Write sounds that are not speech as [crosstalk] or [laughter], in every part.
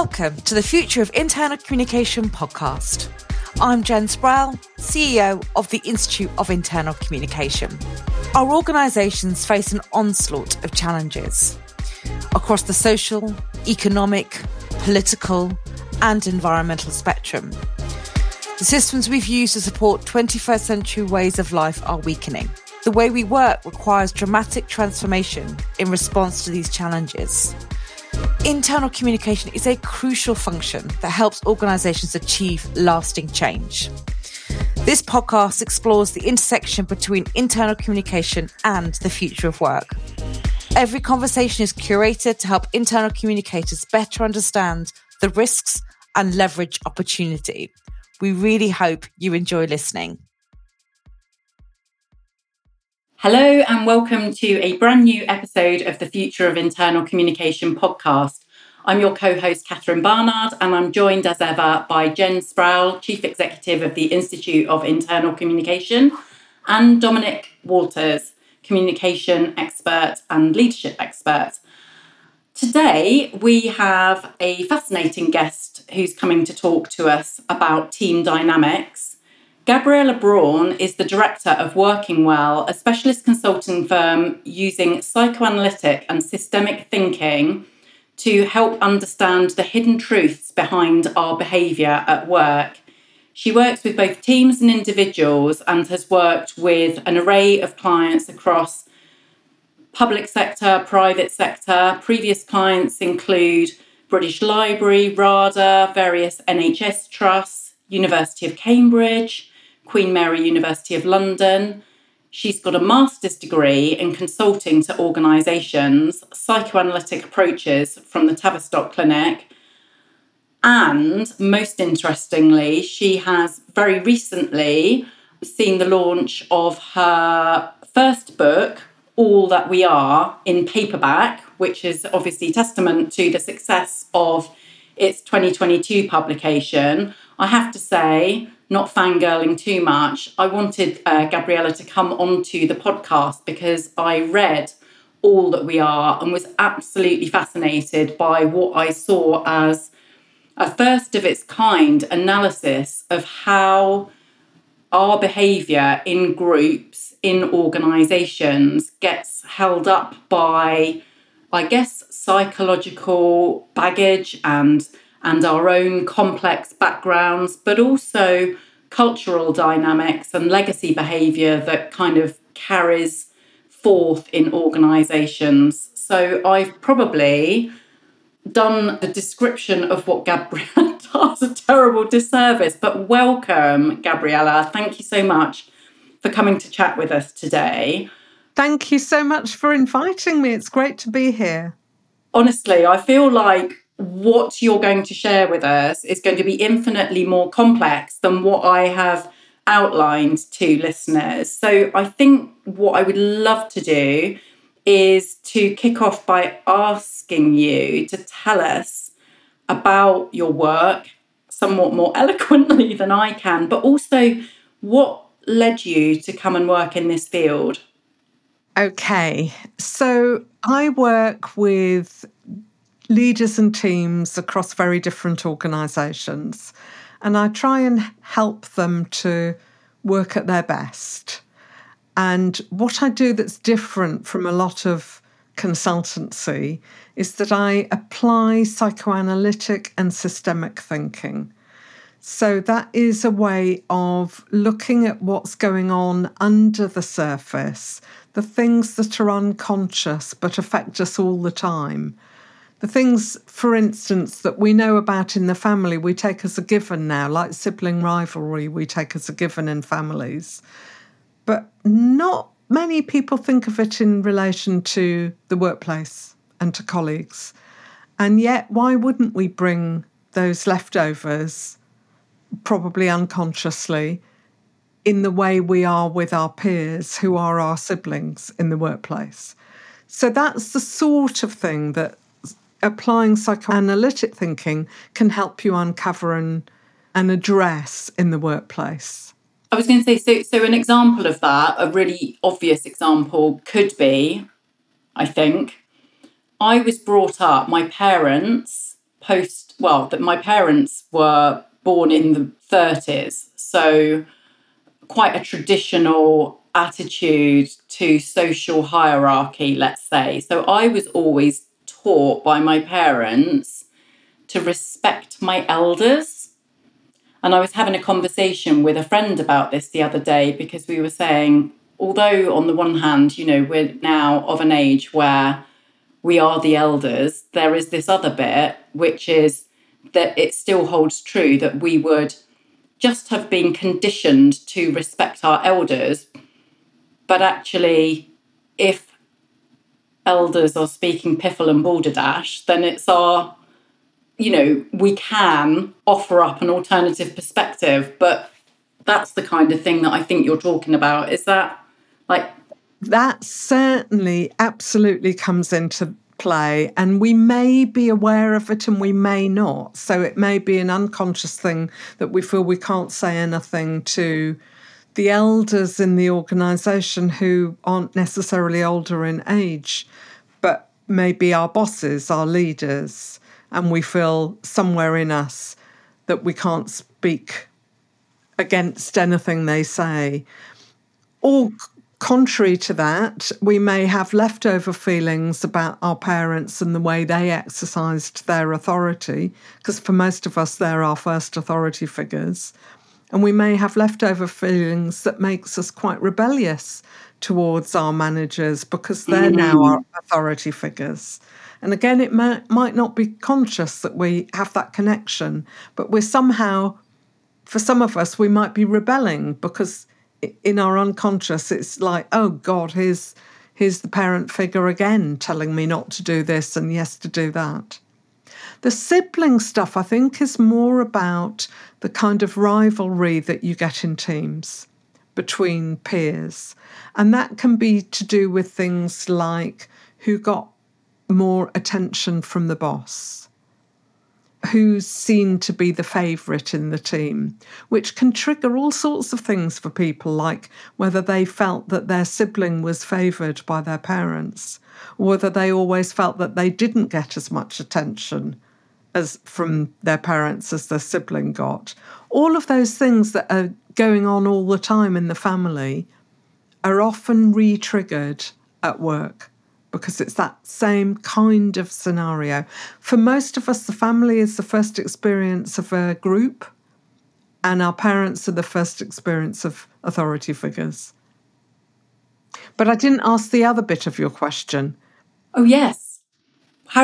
Welcome to the Future of Internal Communication podcast. I'm Jen Sproul, CEO of the Institute of Internal Communication. Our organisations face an onslaught of challenges across the social, economic, political, and environmental spectrum. The systems we've used to support 21st century ways of life are weakening. The way we work requires dramatic transformation in response to these challenges. Internal communication is a crucial function that helps organizations achieve lasting change. This podcast explores the intersection between internal communication and the future of work. Every conversation is curated to help internal communicators better understand the risks and leverage opportunity. We really hope you enjoy listening. Hello, and welcome to a brand new episode of the Future of Internal Communication podcast. I'm your co host, Catherine Barnard, and I'm joined as ever by Jen Sproul, Chief Executive of the Institute of Internal Communication, and Dominic Walters, Communication Expert and Leadership Expert. Today, we have a fascinating guest who's coming to talk to us about team dynamics Gabriella Braun is the director of Working Well, a specialist consulting firm using psychoanalytic and systemic thinking to help understand the hidden truths behind our behaviour at work. She works with both teams and individuals and has worked with an array of clients across public sector, private sector. Previous clients include British Library, RADA, various NHS trusts, University of Cambridge, Queen Mary University of London. She's got a master's degree in consulting to organisations, psychoanalytic approaches from the Tavistock Clinic. And most interestingly, she has very recently seen the launch of her first book, All That We Are, in paperback, which is obviously testament to the success of its 2022 publication. I have to say, not fangirling too much, I wanted uh, Gabriella to come onto the podcast because I read All That We Are and was absolutely fascinated by what I saw as a first of its kind analysis of how our behaviour in groups, in organisations, gets held up by, I guess, psychological baggage and and our own complex backgrounds, but also cultural dynamics and legacy behaviour that kind of carries forth in organisations. So I've probably done a description of what Gabriella [laughs] does a terrible disservice, but welcome, Gabriella. Thank you so much for coming to chat with us today. Thank you so much for inviting me. It's great to be here. Honestly, I feel like what you're going to share with us is going to be infinitely more complex than what I have outlined to listeners. So I think what I would love to do is to kick off by asking you to tell us about your work somewhat more [laughs] eloquently than I can, but also what led you to come and work in this field. Okay, so I work with leaders and teams across very different organisations. And I try and help them to work at their best. And what I do that's different from a lot of consultancy is that I apply psychoanalytic and systemic thinking. So that is a way of looking at what's going on under the surface, the things that are unconscious but affect us all the time the things, for instance, that we know about in the family, we take as a given now, like sibling rivalry, we take as a given in families. But not many people think of it in relation to the workplace and to colleagues. And yet, why wouldn't we bring those leftovers, probably unconsciously, in the way we are with our peers who are our siblings in the workplace? So that's the sort of thing that applying psychoanalytic thinking can help you uncover and, and address in the workplace. I was going to say, so, so an example of that, a really obvious example could be, I think, I was brought up, my parents post, well, that my parents were born in the 30s. So quite a traditional attitude to social hierarchy, let's say. So I was always taught by my parents to respect my elders. And I was having a conversation with a friend about this the other day because we were saying, although on the one hand, you know, we're now of an age where we are the elders, there is this other bit, which is that it still holds true that we would just have been conditioned to respect our elders. But actually, if elders are speaking piffle and balderdash, then it's our, you know, we can offer up an alternative perspective. But that's the kind of thing that I think you're talking about. Is that like. That certainly absolutely comes into play and we may be aware of it and we may not so it may be an unconscious thing that we feel we can't say anything to the elders in the organization who aren't necessarily older in age but maybe our bosses our leaders and we feel somewhere in us that we can't speak against anything they say or Contrary to that, we may have leftover feelings about our parents and the way they exercised their authority, because for most of us, they're our first authority figures. And we may have leftover feelings that makes us quite rebellious towards our managers because they're mm-hmm. now our authority figures. And again, it may, might not be conscious that we have that connection, but we're somehow, for some of us, we might be rebelling because in our unconscious, it's like, oh God, here's here's the parent figure again telling me not to do this and yes to do that. The sibling stuff, I think, is more about the kind of rivalry that you get in teams between peers. And that can be to do with things like who got more attention from the boss who's seen to be the favourite in the team, which can trigger all sorts of things for people, like whether they felt that their sibling was favoured by their parents, or whether they always felt that they didn't get as much attention as from their parents as their sibling got. All of those things that are going on all the time in the family are often re triggered at work because it's that same kind of scenario. For most of us, the family is the first experience of a group, and our parents are the first experience of authority figures. But I didn't ask the other bit of your question. Oh, yes.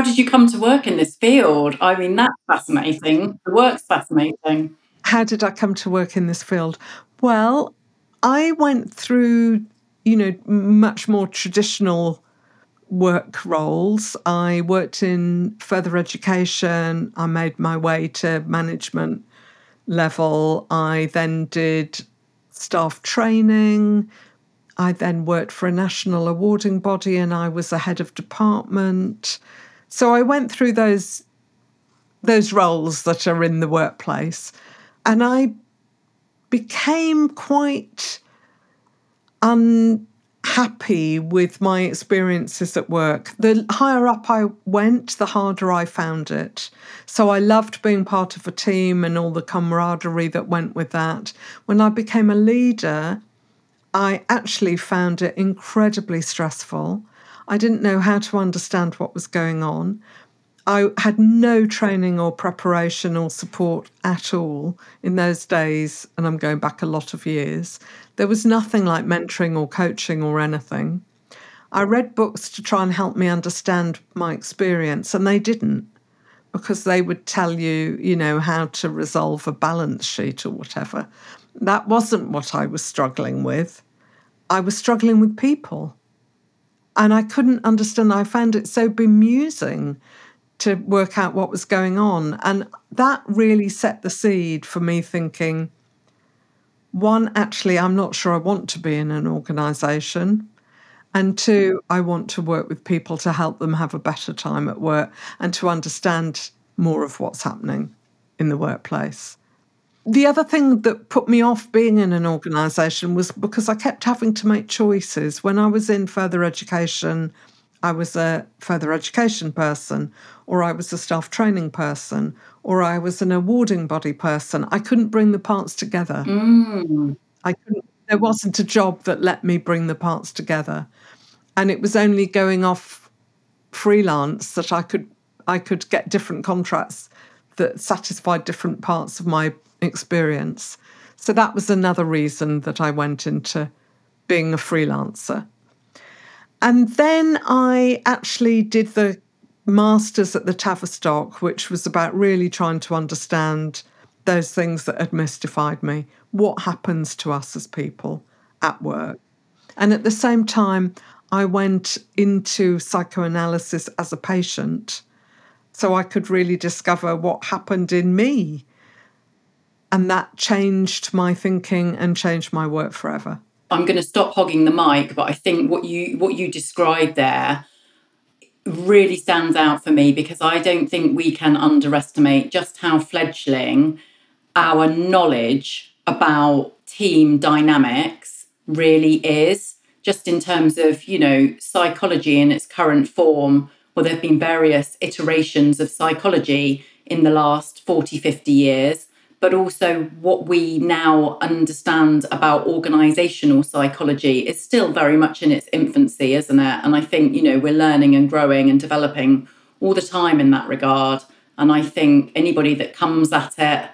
Did you come to work in this field? I mean, that's fascinating. The work's fascinating. How did I come to work in this field? Well, I went through, you know, much more traditional work roles. I worked in further education. I made my way to management level. I then did staff training. I then worked for a national awarding body and I was a head of department. So I went through those those roles that are in the workplace and I became quite unhappy with my experiences at work. The higher up I went, the harder I found it. So I loved being part of a team and all the camaraderie that went with that. When I became a leader, I actually found it incredibly stressful. I didn't know how to understand what was going on. I had no training or preparation or support at all in those days, and I'm going back a lot of years. There was nothing like mentoring or coaching or anything. I read books to try and help me understand my experience, and they didn't because they would tell you, you know, how to resolve a balance sheet or whatever. That wasn't what I was struggling with. I was struggling with people. And I couldn't understand. I found it so bemusing to work out what was going on. And that really set the seed for me thinking one, actually, I'm not sure I want to be in an organization. And two, I want to work with people to help them have a better time at work and to understand more of what's happening in the workplace. The other thing that put me off being in an organisation was because I kept having to make choices. When I was in further education, I was a further education person, or I was a staff training person, or I was an awarding body person. I couldn't bring the parts together. Mm. I couldn't, there wasn't a job that let me bring the parts together. And it was only going off freelance that I could I could get different contracts that satisfied different parts of my experience. So that was another reason that I went into being a freelancer. And then I actually did the master's at the Tavistock, which was about really trying to understand those things that had mystified me. What happens to us as people at work? And at the same time, I went into psychoanalysis as a patient so I could really discover what happened in me. And that changed my thinking and changed my work forever. I'm going to stop hogging the mic, but I think what you what you described there really stands out for me because I don't think we can underestimate just how fledgling our knowledge about team dynamics really is just in terms of you know psychology in its current form well there have been various iterations of psychology in the last 40 50 years but also what we now understand about organizational psychology is still very much in its infancy, isn't it? And I think, you know, we're learning and growing and developing all the time in that regard. And I think anybody that comes at it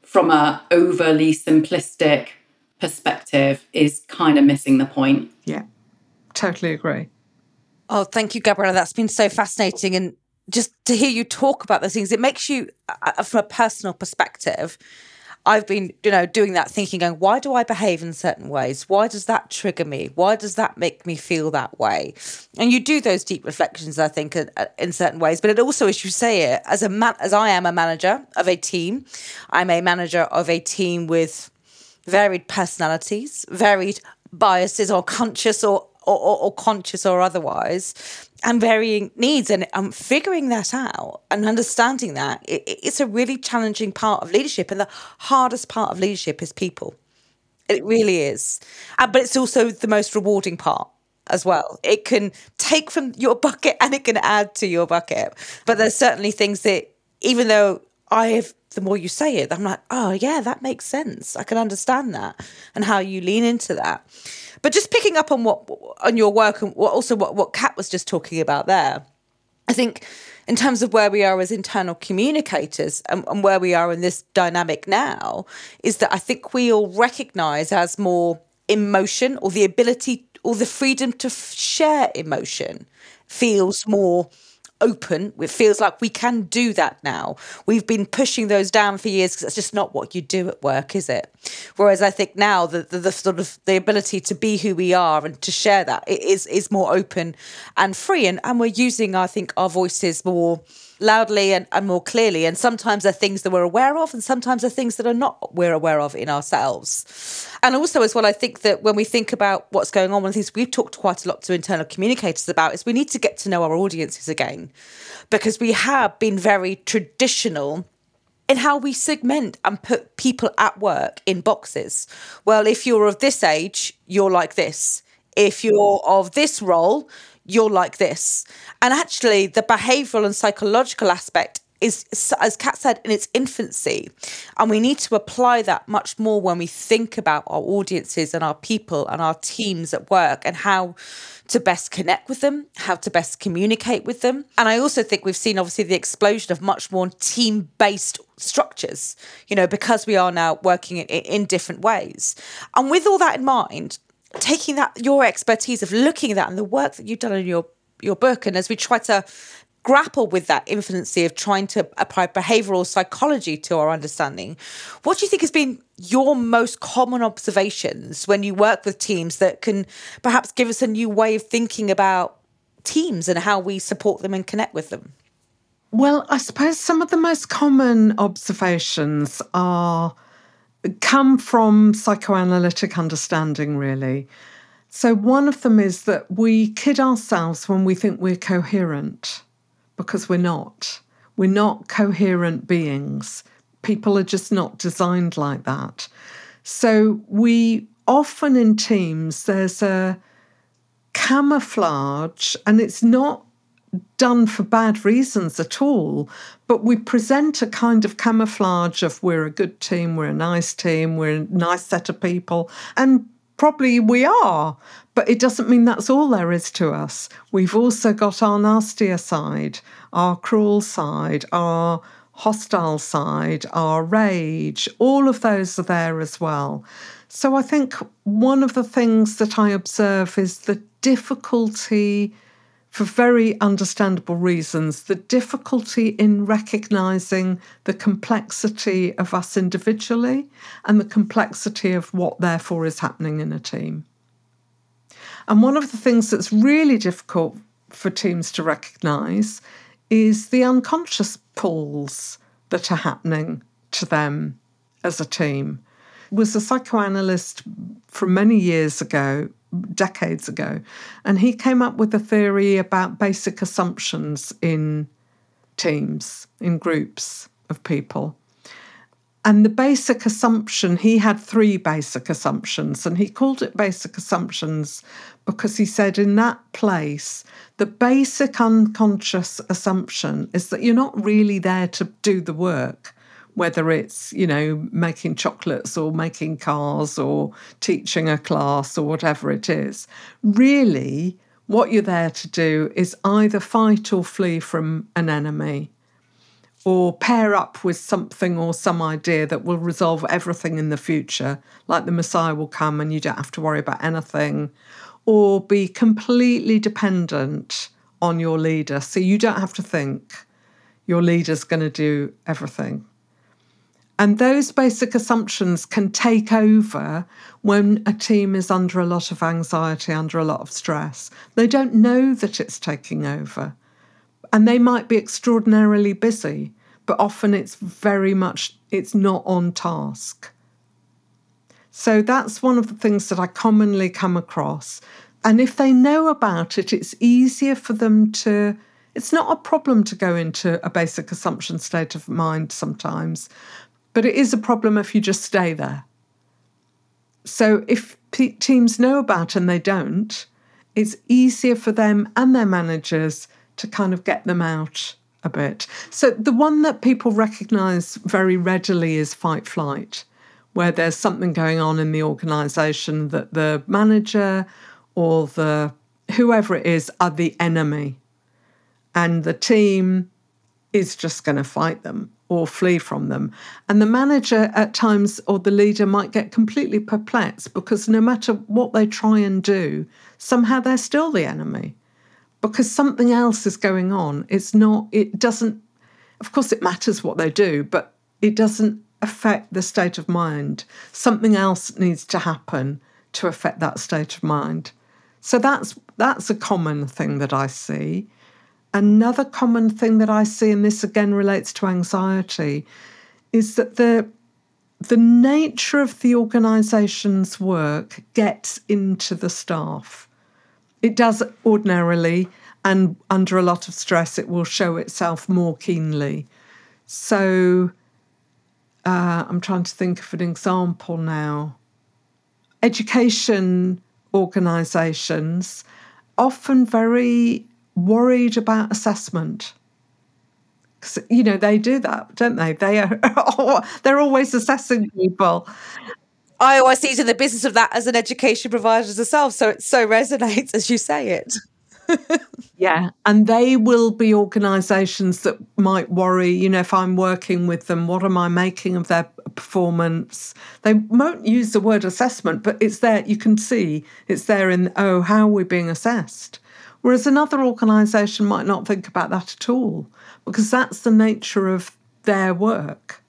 from a overly simplistic perspective is kind of missing the point. Yeah, totally agree. Oh, thank you, Gabriella. That's been so fascinating. And just to hear you talk about those things, it makes you, uh, uh, from a personal perspective, I've been, you know, doing that thinking, going, why do I behave in certain ways? Why does that trigger me? Why does that make me feel that way? And you do those deep reflections, I think, in, in certain ways. But it also, as you say it, as a man, as I am a manager of a team, I'm a manager of a team with varied personalities, varied biases, or conscious or or, or, or conscious or otherwise, and varying needs. And um, figuring that out and understanding that, it, it's a really challenging part of leadership. And the hardest part of leadership is people. It really is. Uh, but it's also the most rewarding part as well. It can take from your bucket and it can add to your bucket. But there's certainly things that, even though I have, the more you say it, I'm like, oh, yeah, that makes sense. I can understand that and how you lean into that. But just picking up on what on your work and what, also what what Kat was just talking about there, I think in terms of where we are as internal communicators and, and where we are in this dynamic now, is that I think we all recognise as more emotion or the ability or the freedom to f- share emotion feels more open. It feels like we can do that now. We've been pushing those down for years because it's just not what you do at work, is it? Whereas I think now the, the, the, sort of the ability to be who we are and to share that is is more open and free, and and we're using I think our voices more loudly and, and more clearly. And sometimes they're things that we're aware of, and sometimes they're things that are not we're aware of in ourselves. And also, as well, I think that when we think about what's going on, one of the things we've talked quite a lot to internal communicators about is we need to get to know our audiences again, because we have been very traditional in how we segment and put people at work in boxes. Well, if you're of this age, you're like this. If you're of this role, you're like this. And actually, the behavioral and psychological aspect is, as Kat said, in its infancy. And we need to apply that much more when we think about our audiences and our people and our teams at work and how to best connect with them, how to best communicate with them. And I also think we've seen, obviously, the explosion of much more team based structures, you know, because we are now working in, in different ways. And with all that in mind, taking that your expertise of looking at that and the work that you've done in your your book and as we try to grapple with that infancy of trying to apply behavioral psychology to our understanding what do you think has been your most common observations when you work with teams that can perhaps give us a new way of thinking about teams and how we support them and connect with them? Well i suppose some of the most common observations are come from psychoanalytic understanding, really. So, one of them is that we kid ourselves when we think we're coherent because we're not. We're not coherent beings. People are just not designed like that. So, we often in teams, there's a camouflage, and it's not done for bad reasons at all, but we present a kind of camouflage of we're a good team, we're a nice team, we're a nice set of people, and probably we are, but it doesn't mean that's all there is to us. We've also got our nastier side, our cruel side, our hostile side, our rage, all of those are there as well. So I think one of the things that I observe is the difficulty, for very understandable reasons, the difficulty in recognizing the complexity of us individually and the complexity of what, therefore, is happening in a team. And one of the things that's really difficult for teams to recognize is the unconscious pulls that are happening to them as a team. Was a psychoanalyst from many years ago, decades ago, and he came up with a theory about basic assumptions in teams, in groups of people. And the basic assumption, he had three basic assumptions, and he called it basic assumptions because he said in that place, the basic unconscious assumption is that you're not really there to do the work, whether it's, you know, making chocolates or making cars or teaching a class or whatever it is. Really, what you're there to do is either fight or flee from an enemy or pair up with something or some idea that will resolve everything in the future, like the Messiah will come and you don't have to worry about anything, or be completely dependent on your leader. So you don't have to think your leader's going to do everything. And those basic assumptions can take over when a team is under a lot of anxiety, under a lot of stress. They don't know that it's taking over. And they might be extraordinarily busy but often it's very much it's not on task. So that's one of the things that I commonly come across. And if they know about it, it's easier for them to it's not a problem to go into a basic assumption state of mind sometimes, but it is a problem if you just stay there. So if teams know about and they don't, it's easier for them and their managers to kind of get them out a bit. So the one that people recognize very readily is fight flight, where there's something going on in the organization that the manager or the whoever it is are the enemy and the team is just going to fight them or flee from them. And the manager at times or the leader might get completely perplexed because no matter what they try and do, somehow they're still the enemy because something else is going on. It's not, it doesn't, of course, it matters what they do, but it doesn't affect the state of mind. Something else needs to happen to affect that state of mind. So that's that's a common thing that I see. Another common thing that I see, and this again relates to anxiety, is that the the nature of the organisation's work gets into the staff. It does ordinarily, and under a lot of stress, it will show itself more keenly. So uh, I'm trying to think of an example now. Education organisations often very worried about assessment. Because you know they do that, don't they? They are [laughs] they're always assessing people, I always see it in the business of that as an education provider as myself. So it so resonates as you say it. [laughs] yeah. And they will be organisations that might worry, you know, if I'm working with them, what am I making of their performance? They won't use the word assessment, but it's there. You can see it's there in, oh, how are we being assessed? Whereas another organisation might not think about that at all because that's the nature of their work.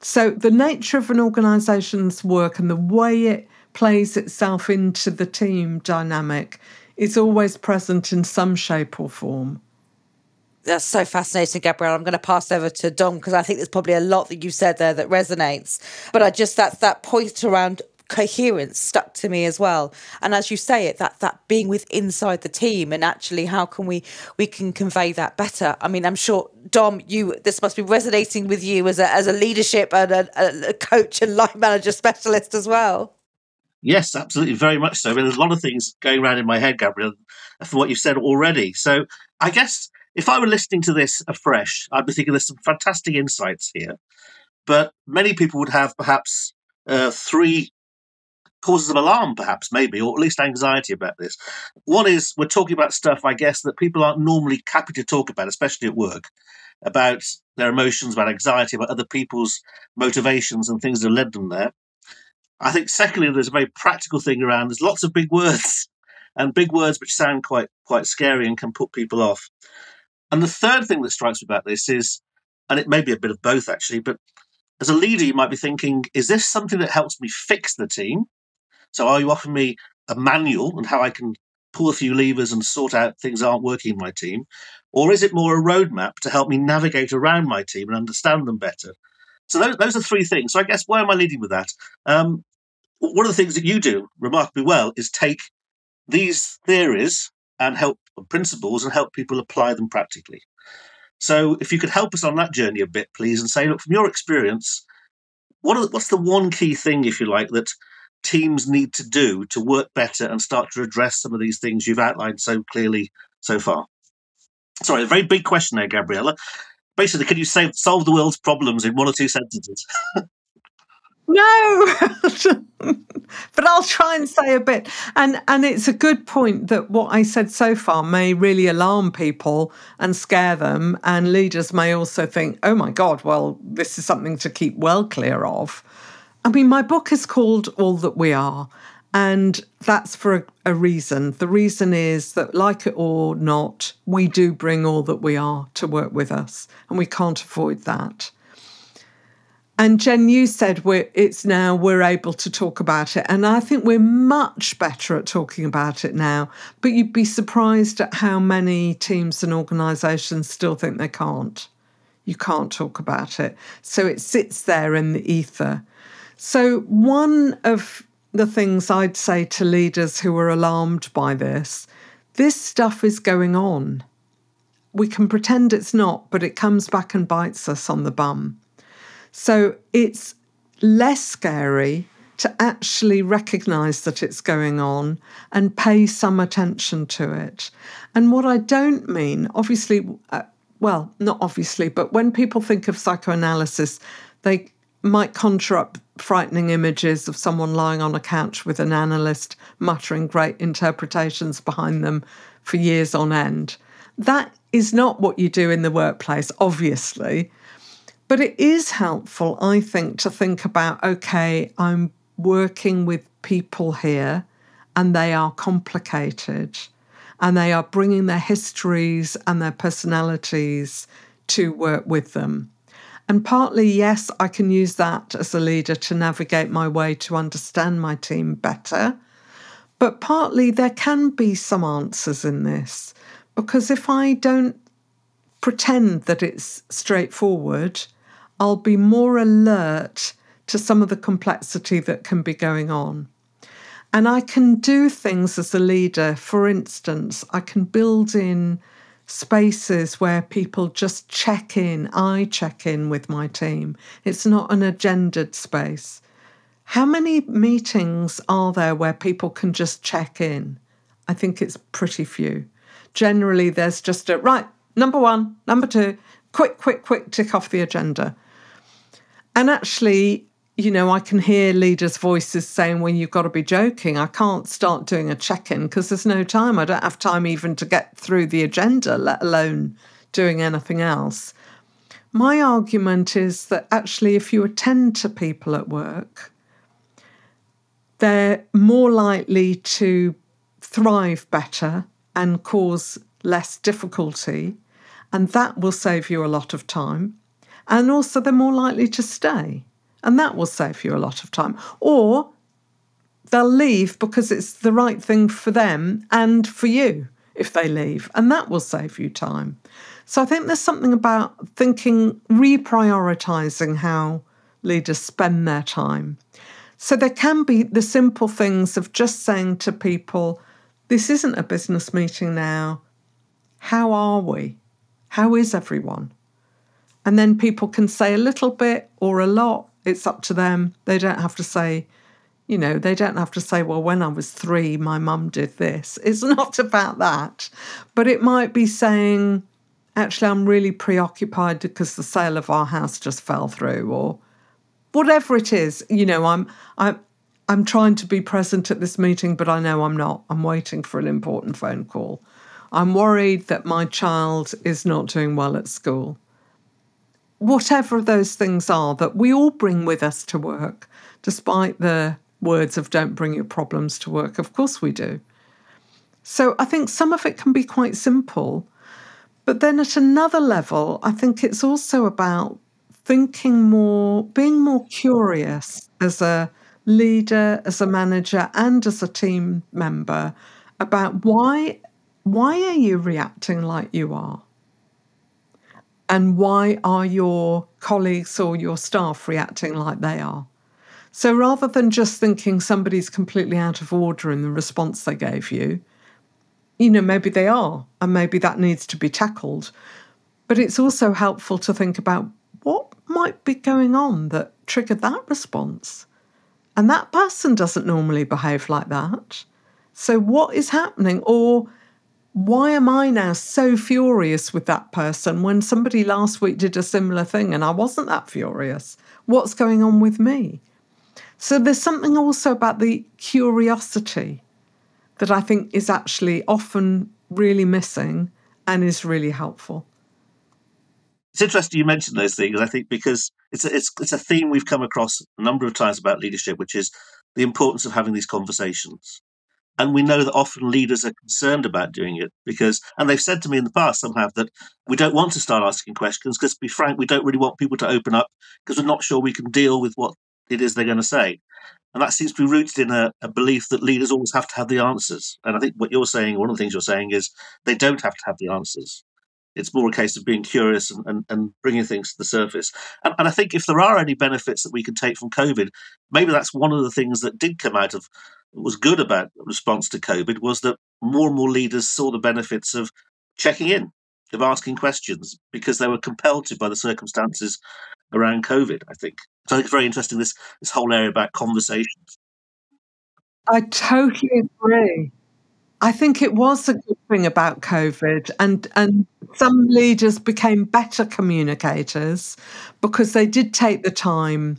So, the nature of an organisation's work and the way it plays itself into the team dynamic is always present in some shape or form. That's so fascinating, Gabrielle. I'm going to pass over to Dom because I think there's probably a lot that you said there that resonates. But I just that that point around coherence stuck to me as well and as you say it that that being with inside the team and actually how can we we can convey that better i mean i'm sure dom you this must be resonating with you as a as a leadership and a, a coach and line manager specialist as well Yes, absolutely, very much so. I mean, there's a lot of things going around in my head, Gabrielle, for what you've said already. So I guess if I were listening to this afresh, I'd be thinking there's some fantastic insights here. But many people would have perhaps uh, three causes of alarm, perhaps, maybe, or at least anxiety about this. One is we're talking about stuff, I guess, that people aren't normally happy to talk about, especially at work, about their emotions, about anxiety, about other people's motivations and things that led them there. I think, secondly, there's a very practical thing around. There's lots of big words, and big words which sound quite quite scary and can put people off. And the third thing that strikes me about this is, and it may be a bit of both actually, but as a leader, you might be thinking, is this something that helps me fix the team? So are you offering me a manual on how I can pull a few levers and sort out things aren't working in my team? Or is it more a roadmap to help me navigate around my team and understand them better? So those, those are three things. So I guess where am I leading with that? Um, one of the things that you do remarkably well is take these theories and help principles and help people apply them practically. So if you could help us on that journey a bit, please, and say, look, from your experience, what what's the one key thing, if you like, that teams need to do to work better and start to address some of these things you've outlined so clearly so far? Sorry, a very big question there, Gabriella. Basically, can you save, solve the world's problems in one or two sentences? [laughs] No, [laughs] but I'll try and say a bit. And and it's a good point that what I said so far may really alarm people and scare them, and leaders may also think, "Oh my God, well, this is something to keep well clear of." I mean, my book is called All That We Are, and that's for a, a reason. The reason is that, like it or not, we do bring all that we are to work with us, and we can't avoid that. And Jen, you said it's now we're able to talk about it. And I think we're much better at talking about it now. But you'd be surprised at how many teams and organisations still think they can't. You can't talk about it. So it sits there in the ether. So, one of the things I'd say to leaders who are alarmed by this this stuff is going on. We can pretend it's not, but it comes back and bites us on the bum. So it's less scary to actually recognize that it's going on and pay some attention to it. And what I don't mean, obviously, uh, well, not obviously, but when people think of psychoanalysis, they might conjure up frightening images of someone lying on a couch with an analyst muttering great interpretations behind them for years on end. That is not what you do in the workplace, obviously. But it is helpful, I think, to think about okay, I'm working with people here and they are complicated and they are bringing their histories and their personalities to work with them. And partly, yes, I can use that as a leader to navigate my way to understand my team better. But partly, there can be some answers in this because if I don't pretend that it's straightforward, I'll be more alert to some of the complexity that can be going on. And I can do things as a leader. For instance, I can build in spaces where people just check in. I check in with my team. It's not an agendaed space. How many meetings are there where people can just check in? I think it's pretty few. Generally, there's just a right, number one, number two, quick, quick, quick, tick off the agenda. And actually, you know, I can hear leaders' voices saying, well, you've got to be joking. I can't start doing a check in because there's no time. I don't have time even to get through the agenda, let alone doing anything else. My argument is that actually, if you attend to people at work, they're more likely to thrive better and cause less difficulty. And that will save you a lot of time. And also, they're more likely to stay. And that will save you a lot of time. Or they'll leave because it's the right thing for them and for you if they leave. And that will save you time. So I think there's something about thinking, reprioritizing how leaders spend their time. So there can be the simple things of just saying to people, this isn't a business meeting now. How are we? How is everyone? And then people can say a little bit or a lot. It's up to them. They don't have to say You know, they don't have to say, well, when I was three, my mum did this. [laughs] It's not about that. But it might be saying, actually, I'm really preoccupied because the sale of our house just fell through, or whatever it is. You know, I'm, I'm, I'm trying to be present at this meeting, but I know I'm not. I'm waiting for an important phone call. I'm worried that my child is not doing well at school. Whatever those things are that we all bring with us to work, despite the words of don't bring your problems to work. Of course we do. So I think some of it can be quite simple. But then at another level, I think it's also about thinking more, being more curious as a leader, as a manager, and as a team member about why why are you reacting like you are? And why are your colleagues or your staff reacting like they are? So rather than just thinking somebody's completely out of order in the response they gave you, you know, maybe they are, and maybe that needs to be tackled. But it's also helpful to think about what might be going on that triggered that response. And that person doesn't normally behave like that. So, what is happening? Or why am I now so furious with that person when somebody last week did a similar thing and I wasn't that furious? What's going on with me? So, there's something also about the curiosity that I think is actually often really missing and is really helpful. It's interesting you mentioned those things. I think because it's a, it's it's a theme we've come across a number of times about leadership, which is the importance of having these conversations. And we know that often leaders are concerned about doing it because, and they've said to me in the past, some have, that we don't want to start asking questions because, to be frank, we don't really want people to open up because we're not sure we can deal with what it is they're going to say. And that seems to be rooted in a, a, belief that leaders always have to have the answers. And I think what you're saying, one of the things you're saying is they don't have to have the answers. It's more a case of being curious and, and, and bringing things to the surface. And, and I think if there are any benefits that we can take from COVID, maybe that's one of the things that did come out of was good about response to COVID was that more and more leaders saw the benefits of checking in, of asking questions, because they were compelled to by the circumstances around COVID, I think. So I think it's very interesting this this whole area about conversations. I totally agree. I think it was a good thing about COVID, and and some leaders became better communicators because they did take the time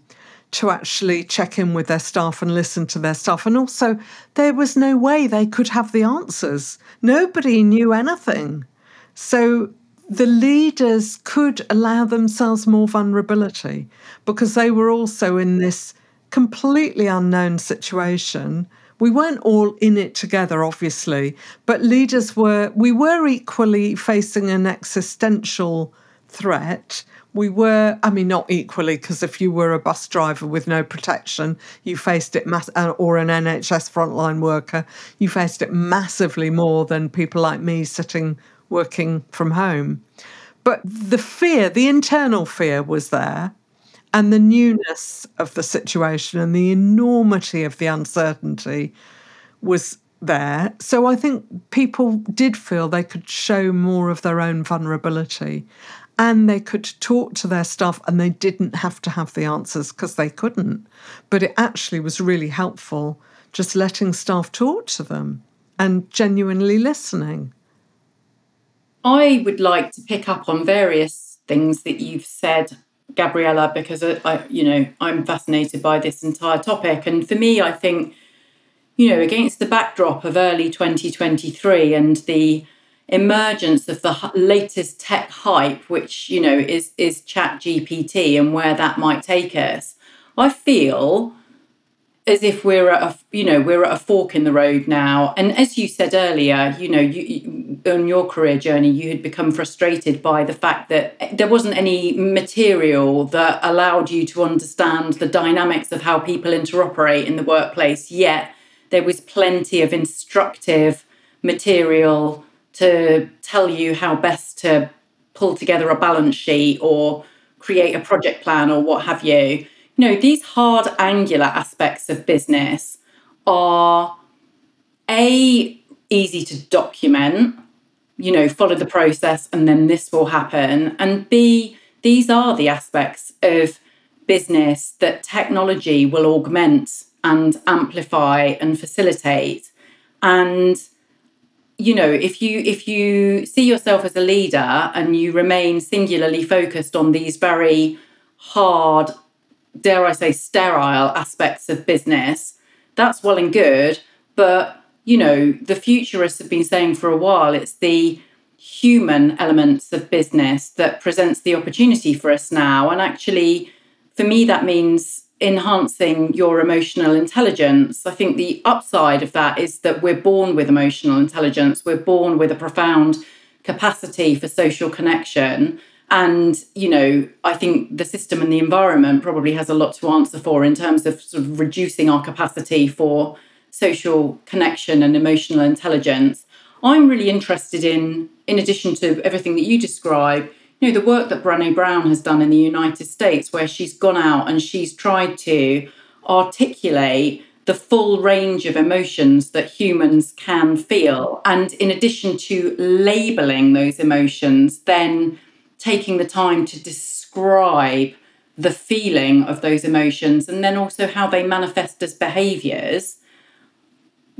to actually check in with their staff and listen to their staff. And also, there was no way they could have the answers. Nobody knew anything. So the leaders could allow themselves more vulnerability because they were also in this completely unknown situation. We weren't all in it together, obviously, but leaders were, we were equally facing an existential threat. We were, I mean, not equally, because if you were a bus driver with no protection, you faced it, mass- uh, or an NHS frontline worker, you faced it massively more than people like me sitting working from home. But the fear, the internal fear was there, and the newness of the situation and the enormity of the uncertainty was there. So I think people did feel they could show more of their own vulnerability and they could talk to their staff and they didn't have to have the answers because they couldn't. But it actually was really helpful just letting staff talk to them and genuinely listening. I would like to pick up on various things that you've said, Gabriella, because uh, I, you know, I'm fascinated by this entire topic. And for me, I think, you know, against the backdrop of early 2023 and the emergence of the latest tech hype, which you know is is Chat GPT and where that might take us, I feel as if we're at a you know we're at a fork in the road now. And as you said earlier you know you, on your career journey you had become frustrated by the fact that eh, there wasn't any material that allowed you to understand the dynamics of how people interoperate in the workplace. Yet there was plenty of instructive material to tell you how best to pull together a balance sheet or create a project plan or what have you you know, these hard angular aspects of business are A, easy to document, you know, follow the process and then this will happen. And B, these are the aspects of business that technology will augment and amplify and facilitate. And you know, if you if you see yourself as a leader and you remain singularly focused on these very hard, dare I say, sterile aspects of business, that's well and good. But you know, the futurists have been saying for a while it's the human elements of business that presents the opportunity for us now. And actually, for me, that means enhancing your emotional intelligence. I think the upside of that is that we're born with emotional intelligence, we're born with a profound capacity for social connection. And, you know, I think the system and the environment probably has a lot to answer for in terms of sort of reducing our capacity for social connection and emotional intelligence. I'm really interested in, in addition to everything that you describe, you know, the work that Brené Brown has done in the United States, where she's gone out and she's tried to articulate the full range of emotions that humans can feel. And in addition to labeling those emotions, then taking the time to describe the feeling of those emotions and then also how they manifest as behaviors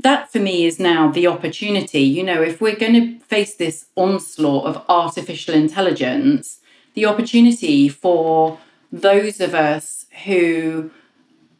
that for me is now the opportunity. You know, if we're going to face this onslaught of artificial intelligence, the opportunity for those of us who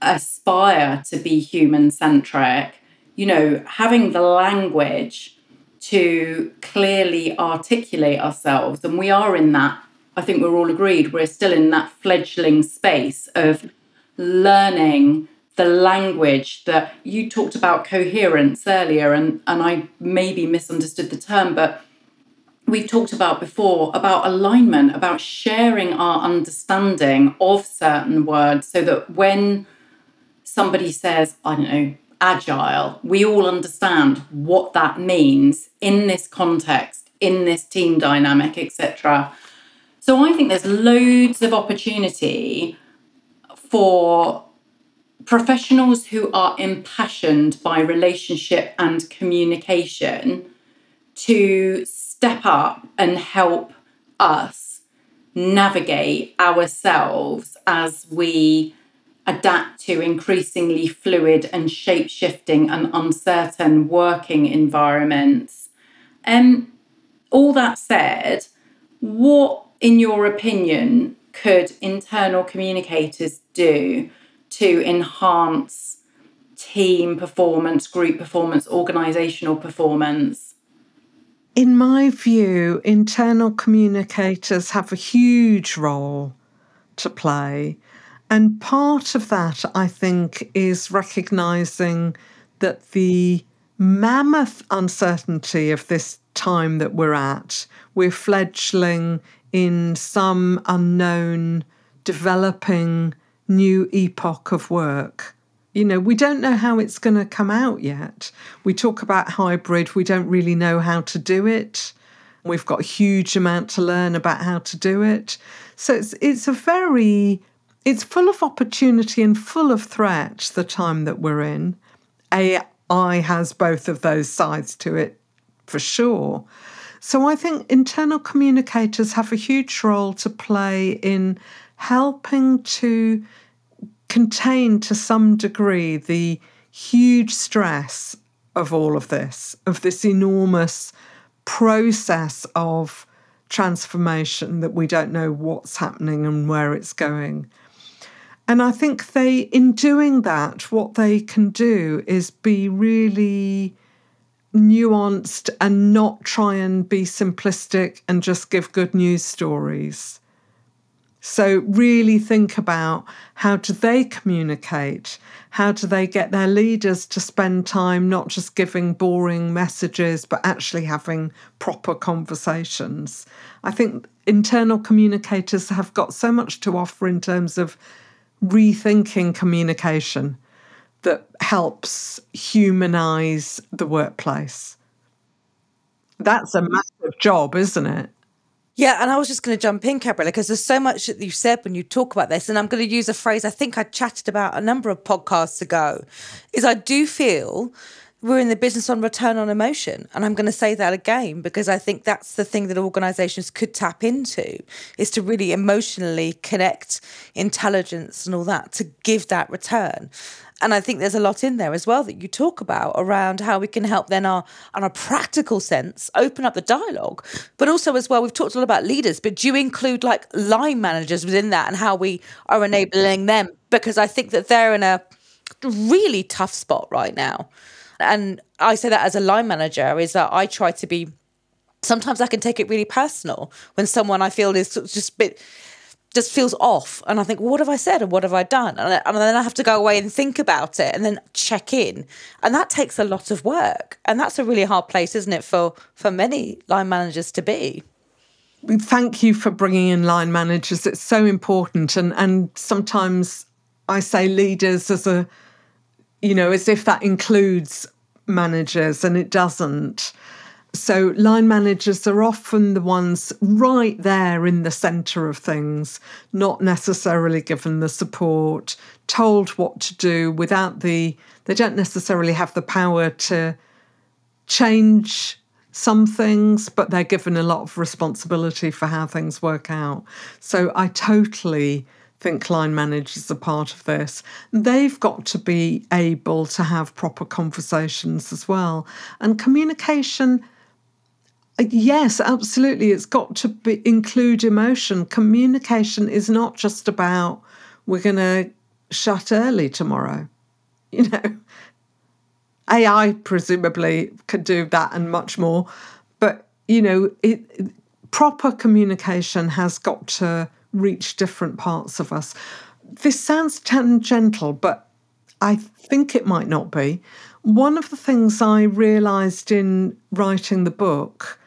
aspire to be human centric, you know, having the language to clearly articulate ourselves. And we are in that, I think we're all agreed, we're still in that fledgling space of learning the language that you talked about coherence earlier, and, and I maybe misunderstood the term, but we've talked about before about alignment, about sharing our understanding of certain words so that when somebody says, I don't know, agile, we all understand what that means in this context, in this team dynamic, etc. So I think there's loads of opportunity for professionals who are impassioned by relationship and communication to step up and help us navigate ourselves as we adapt to increasingly fluid and shape shifting and uncertain working environments. Um, all that said, what, in your opinion, could internal communicators do to enhance team performance, group performance, organizational performance? In my view, internal communicators have a huge role to play. And part of that, I think, is recognizing that the mammoth uncertainty of this time that we're at, we're fledgling in some unknown, developing new epoch of work. You know, we don't know how it's going to come out yet. We talk about hybrid, we don't really know how to do it. We've got a huge amount to learn about how to do it. So it's it's a very it's full of opportunity and full of threat the time that we're in. AI has both of those sides to it for sure. So I think internal communicators have a huge role to play in helping to contain to some degree the huge stress of all of this, of this enormous process of transformation that we don't know what's happening and where it's going. And I think they, in doing that, what they can do is be really nuanced and not try and be simplistic and just give good news stories. So, really think about how do they communicate? How do they get their leaders to spend time not just giving boring messages, but actually having proper conversations? I think internal communicators have got so much to offer in terms of rethinking communication that helps humanize the workplace. That's a massive job, isn't it? Yeah, and I was just going to jump in, Gabriella, because there's so much that you said when you talk about this, and I'm going to use a phrase I think I chatted about a number of podcasts ago. Is I do feel we're in the business on return on emotion. And I'm going to say that again because I think that's the thing that organizations could tap into is to really emotionally connect intelligence and all that to give that return. And I think there's a lot in there as well that you talk about around how we can help then our on a practical sense open up the dialogue. But also as well, we've talked a lot about leaders, but do you include like line managers within that and how we are enabling them? Because I think that they're in a really tough spot right now and I say that as a line manager is that I try to be sometimes I can take it really personal when someone I feel is just bit just feels off. And I think well, what have I said and what have I done? And, and then I have to go away and think about it and then check in. And that takes a lot of work. And that's a really hard place isn't it for for many line managers to be? Thank you for bringing in line managers. It's so important. And and sometimes I say leaders as a you know, as if that includes managers, and it doesn't. So, line managers are often the ones right there in the centre of things, not necessarily given the support, told what to do without the, they don't necessarily have the power to change some things, but they're given a lot of responsibility for how things work out. So, I totally think line managers are part of this. They've got to be able to have proper conversations as well. And communication, Uh, yes, absolutely, it's got to be, include emotion. Communication is not just about we're going to shut early tomorrow. [laughs] You know, AI presumably could do that and much more. But, you know, it, proper communication has got to reach different parts of us. This sounds tangential, but I think it might not be. One of the things I realized in writing the book,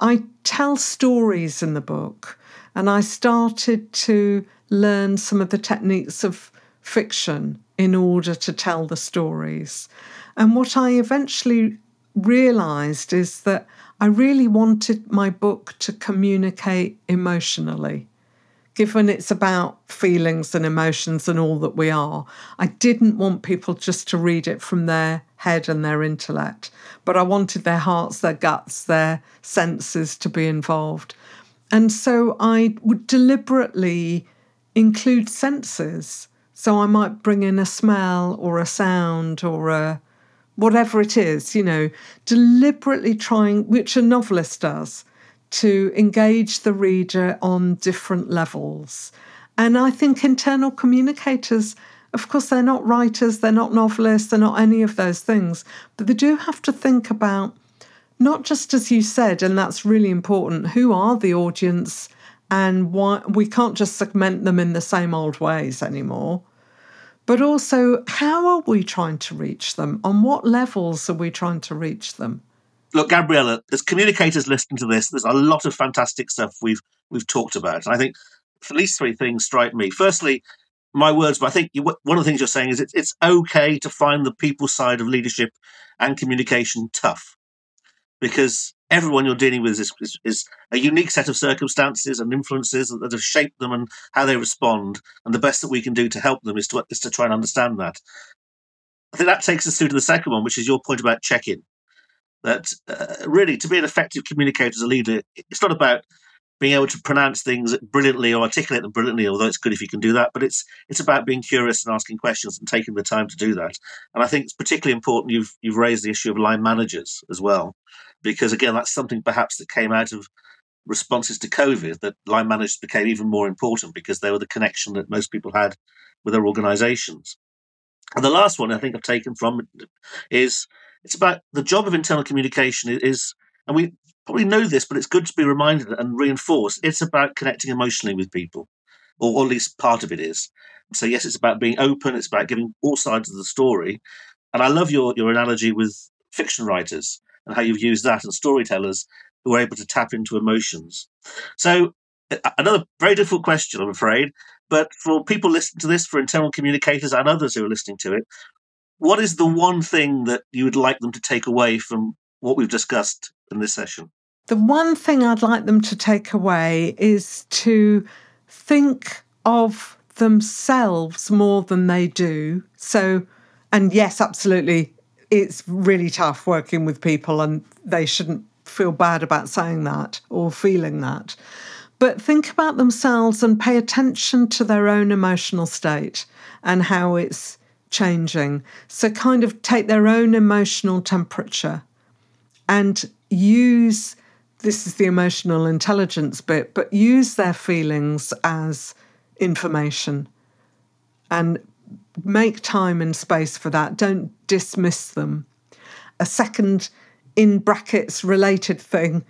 I tell stories in the book, and I started to learn some of the techniques of fiction in order to tell the stories. And what I eventually realized is that I really wanted my book to communicate emotionally given it's about feelings and emotions and all that we are, I didn't want people just to read it from their head and their intellect, but I wanted their hearts, their guts, their senses to be involved. And so I would deliberately include senses. So I might bring in a smell or a sound or a whatever it is, you know, deliberately trying, which a novelist does to engage the reader on different levels. And I think internal communicators, of course, they're not writers, they're not novelists, they're not any of those things, but they do have to think about not just as you said, and that's really important, who are the audience and why we can't just segment them in the same old ways anymore. But also, how are we trying to reach them? On what levels are we trying to reach them? Look, Gabriella, as communicators listening to this, there's a lot of fantastic stuff we've we've talked about. And I think at least three things strike me. Firstly, my words, but I think you, one of the things you're saying is it's, it's okay to find the people side of leadership and communication tough because everyone you're dealing with is, is, is, a unique set of circumstances and influences that have shaped them and how they respond. And the best that we can do to help them is to, is to try and understand that. I think that takes us through to the second one, which is your point about check in that uh, really to be an effective communicator as a leader, it's not about being able to pronounce things brilliantly or articulate them brilliantly, although it's good if you can do that. But it's it's about being curious and asking questions and taking the time to do that. And I think it's particularly important you've you've raised the issue of line managers as well, because again that's something perhaps that came out of responses to COVID that line managers became even more important because they were the connection that most people had with their organizations. And the last one I think I've taken from is it's about the job of internal communication is, and we probably know this, but it's good to be reminded and reinforced. It's about connecting emotionally with people, or, at least part of it is. So yes, it's about being open. It's about giving all sides of the story. And I love your your analogy with fiction writers and how you've used that and storytellers who are able to tap into emotions. So another very difficult question, I'm afraid. But for people listening to this, for internal communicators and others who are listening to it, what is the one thing that you would like them to take away from what we've discussed in this session? The one thing I'd like them to take away is to think of themselves more than they do. So, and yes, absolutely, it's really tough working with people, and they shouldn't feel bad about saying that or feeling that. But think about themselves and pay attention to their own emotional state and how it's changing. So, kind of take their own emotional temperature and use this is the emotional intelligence bit, but use their feelings as information and make time and space for that. Don't dismiss them. A second, in brackets, related thing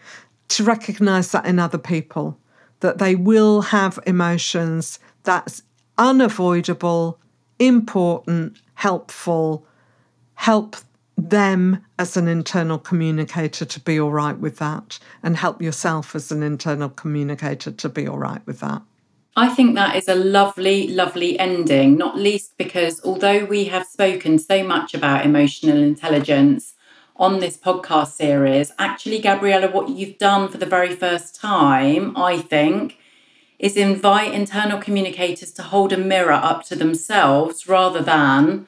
to recognize that in other people, that they will have emotions that's unavoidable, important, helpful, help them as an internal communicator to be all right with that, and help yourself as an internal communicator to be all right with that. I think that is a lovely, lovely ending, not least because although we have spoken so much about emotional intelligence on this podcast series, actually, Gabriella, what you've done for the very first time, I think, is invite internal communicators to hold a mirror up to themselves rather than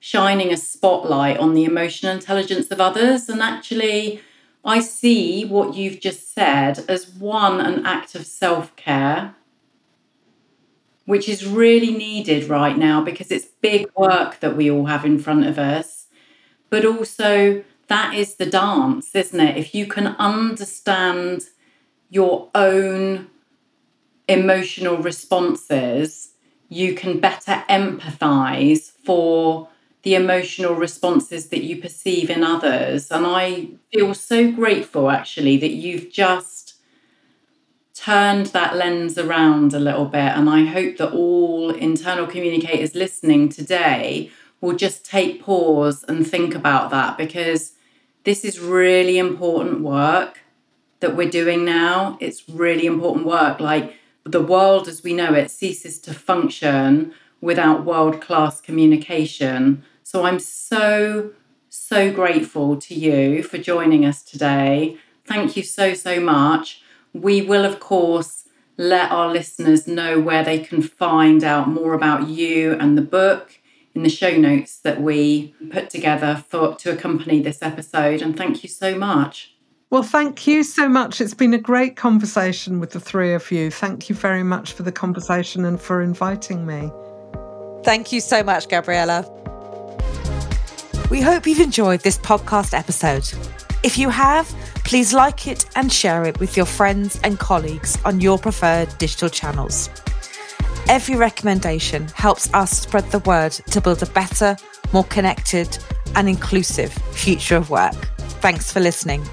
shining a spotlight on the emotional intelligence of others. And actually, I see what you've just said as one, an act of self care which is really needed right now because it's big work that we all have in front of us. But also, that is the dance, isn't it? If you can understand your own emotional responses, you can better empathize for the emotional responses that you perceive in others. And I feel so grateful actually that you've just turned that lens around a little bit. And I hope that all internal communicators listening today will just take pause and think about that because this is really important work that we're doing now. It's really important work. Like the world as we know it ceases to function without world class communication. So I'm so, so grateful to you for joining us today. Thank you so, so much. We will, of course, let our listeners know where they can find out more about you and the book in the show notes that we put together for to accompany this episode. And thank you so much. Well, thank you so much. It's been a great conversation with the three of you. Thank you very much for the conversation and for inviting me. Thank you so much, Gabriella. We hope you've enjoyed this podcast episode. If you have, please like it and share it with your friends and colleagues on your preferred digital channels. Every recommendation helps us spread the word to build a better, more connected, and inclusive future of work. Thanks for listening.